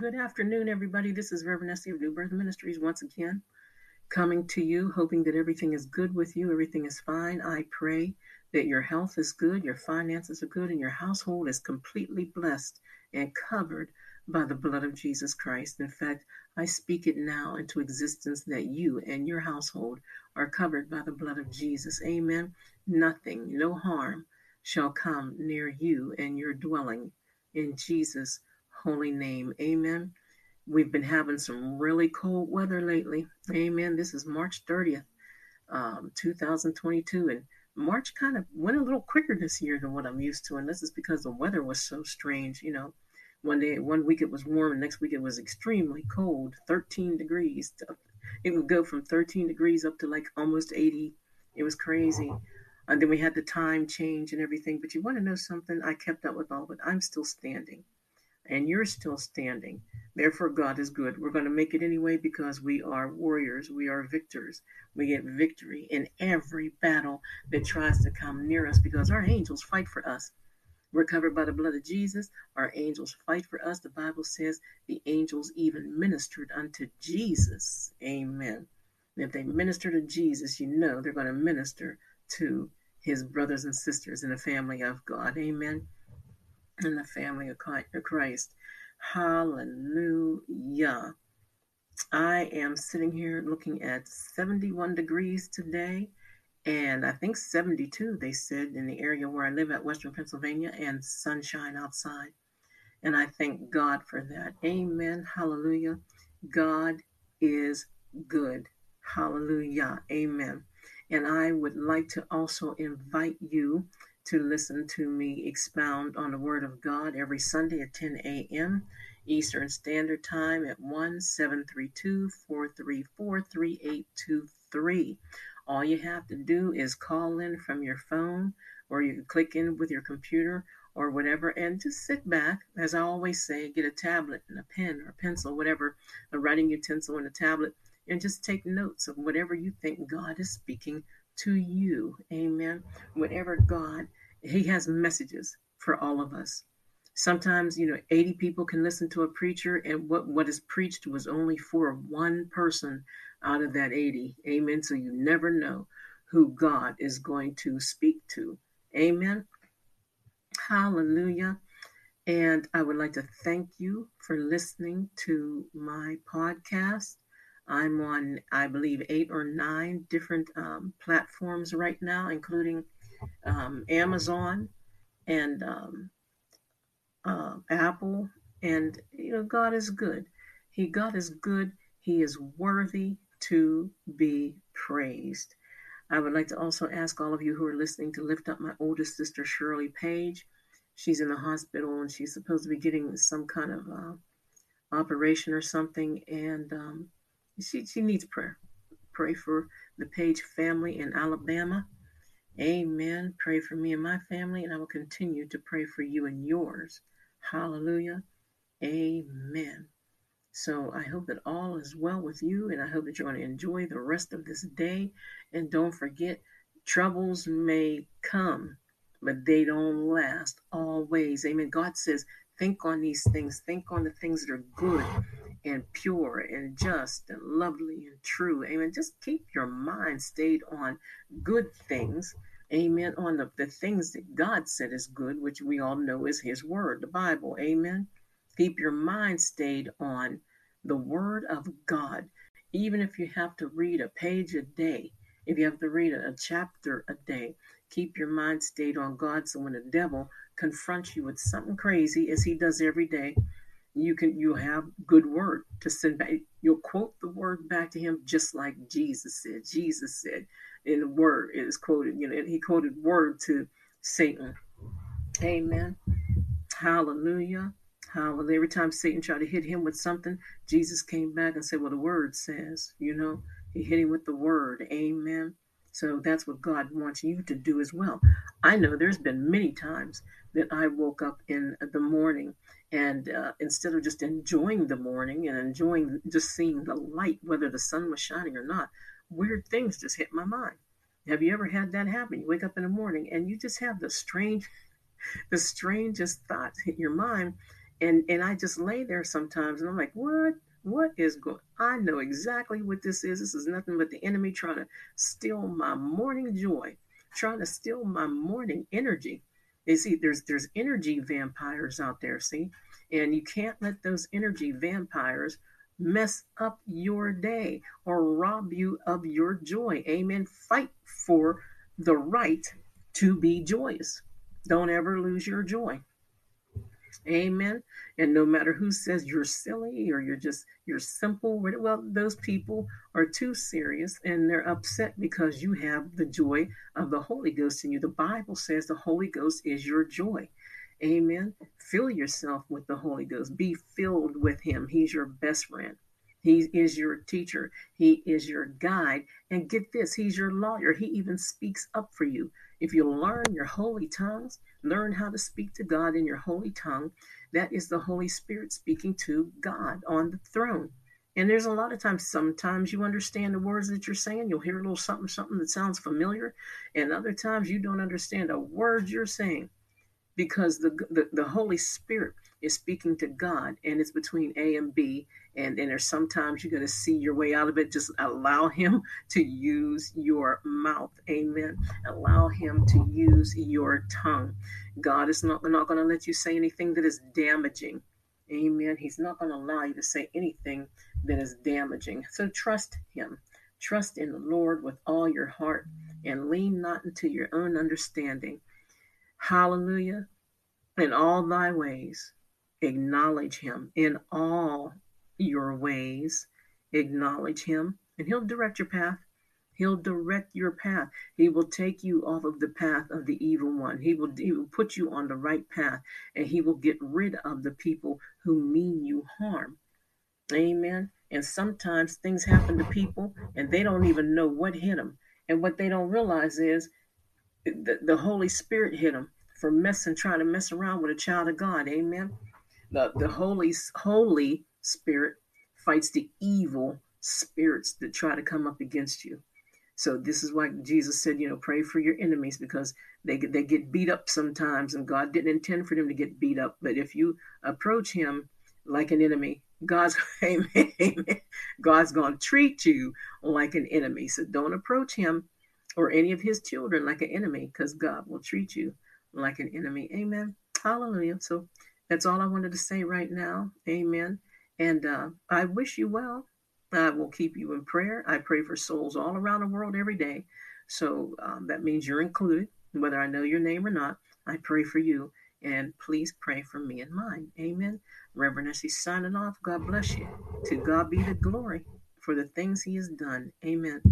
Good afternoon, everybody. This is Reverend Essie of New Birth Ministries once again, coming to you, hoping that everything is good with you, everything is fine. I pray that your health is good, your finances are good, and your household is completely blessed and covered by the blood of Jesus Christ. In fact, I speak it now into existence that you and your household are covered by the blood of Jesus. Amen. Nothing, no harm shall come near you and your dwelling in Jesus' holy name. Amen. We've been having some really cold weather lately. Amen. This is March 30th, um, 2022. And March kind of went a little quicker this year than what I'm used to. And this is because the weather was so strange. You know, one day, one week it was warm, and next week it was extremely cold 13 degrees. It would go from 13 degrees up to like almost 80. It was crazy. And then we had the time change and everything. But you want to know something? I kept up with all of it. I'm still standing and you're still standing. Therefore, God is good. We're going to make it anyway because we are warriors. We are victors. We get victory in every battle that tries to come near us because our angels fight for us. We're covered by the blood of Jesus. Our angels fight for us. The Bible says the angels even ministered unto Jesus. Amen. If they minister to Jesus, you know they're going to minister to his brothers and sisters in the family of God. Amen in the family of Christ. Hallelujah. I am sitting here looking at 71 degrees today, and I think 72, they said, in the area where I live at Western Pennsylvania, and sunshine outside. And I thank God for that. Amen. Hallelujah. God is good. Hallelujah. Amen. And I would like to also invite you to listen to me expound on the Word of God every Sunday at 10 a.m. Eastern Standard Time at 1 732 434 3823. All you have to do is call in from your phone or you can click in with your computer or whatever and just sit back. As I always say, get a tablet and a pen or a pencil, whatever, a writing utensil and a tablet, and just take notes of whatever you think God is speaking to you. Amen. Whatever God, He has messages for all of us. Sometimes, you know, 80 people can listen to a preacher, and what, what is preached was only for one person out of that 80. Amen. So you never know who God is going to speak to. Amen. Hallelujah. And I would like to thank you for listening to my podcast. I'm on, I believe, eight or nine different um, platforms right now, including um, Amazon and um, uh, Apple. And, you know, God is good. He, God is good. He is worthy to be praised. I would like to also ask all of you who are listening to lift up my oldest sister, Shirley Page. She's in the hospital and she's supposed to be getting some kind of uh, operation or something. And um, she, she needs prayer. Pray for the Page family in Alabama. Amen. Pray for me and my family, and I will continue to pray for you and yours. Hallelujah. Amen. So I hope that all is well with you, and I hope that you're going to enjoy the rest of this day. And don't forget, troubles may come, but they don't last always. Amen. God says, think on these things, think on the things that are good and pure and just and lovely and true. Amen. Just keep your mind stayed on good things. Amen. On the, the things that God said is good, which we all know is His Word, the Bible. Amen. Keep your mind stayed on the Word of God. Even if you have to read a page a day, if you have to read a, a chapter a day, keep your mind stayed on God. So when the devil confronts you with something crazy, as he does every day, you can you have good word to send back. You'll quote the word back to him just like jesus said. Jesus said in the word it is quoted you know he quoted word to satan. Amen. Hallelujah. Hallelujah. Every time satan tried to hit him with something jesus came back and said well the word says you know. He hit him with the word. Amen. So that's what god wants you to do as well. I know there's been many times that i woke up in the morning and uh, instead of just enjoying the morning and enjoying just seeing the light, whether the sun was shining or not, weird things just hit my mind. Have you ever had that happen? You wake up in the morning and you just have the strange, the strangest thoughts hit your mind, And and I just lay there sometimes and I'm like, what? What is going I know exactly what this is. This is nothing but the enemy trying to steal my morning joy, trying to steal my morning energy. You see, there's there's energy vampires out there, see? And you can't let those energy vampires mess up your day or rob you of your joy. Amen. Fight for the right to be joyous. Don't ever lose your joy. Amen. And no matter who says you're silly or you're just you're simple, well, those people are too serious and they're upset because you have the joy of the Holy Ghost in you. The Bible says the Holy Ghost is your joy. Amen. Fill yourself with the Holy Ghost. Be filled with Him. He's your best friend. He is your teacher. He is your guide. And get this, He's your lawyer. He even speaks up for you. If you learn your holy tongues, learn how to speak to God in your holy tongue, that is the Holy Spirit speaking to God on the throne. And there's a lot of times, sometimes you understand the words that you're saying. You'll hear a little something, something that sounds familiar. And other times you don't understand a word you're saying because the, the, the Holy Spirit is speaking to God and it's between A and B. And, and there's sometimes you're going to see your way out of it. Just allow Him to use your mouth. Amen. Allow Him to use your tongue. God is not, not going to let you say anything that is damaging. Amen. He's not going to allow you to say anything that is damaging. So trust Him. Trust in the Lord with all your heart and lean not into your own understanding. Hallelujah. In all thy ways, acknowledge him. In all your ways, acknowledge him, and he'll direct your path. He'll direct your path. He will take you off of the path of the evil one. He will, he will put you on the right path, and he will get rid of the people who mean you harm. Amen. And sometimes things happen to people, and they don't even know what hit them. And what they don't realize is the, the Holy Spirit hit them for messing, trying to mess around with a child of God. Amen. The, the Holy, Holy Spirit fights the evil spirits that try to come up against you. So this is why Jesus said, you know, pray for your enemies because they they get beat up sometimes, and God didn't intend for them to get beat up. But if you approach Him like an enemy, God's amen, God's going to treat you like an enemy. So don't approach Him or any of His children like an enemy, because God will treat you like an enemy. Amen. Hallelujah. So that's all I wanted to say right now. Amen. And uh, I wish you well. I will keep you in prayer. I pray for souls all around the world every day. So um, that means you're included, whether I know your name or not. I pray for you. And please pray for me and mine. Amen. Reverend Essie signing off. God bless you. To God be the glory for the things he has done. Amen.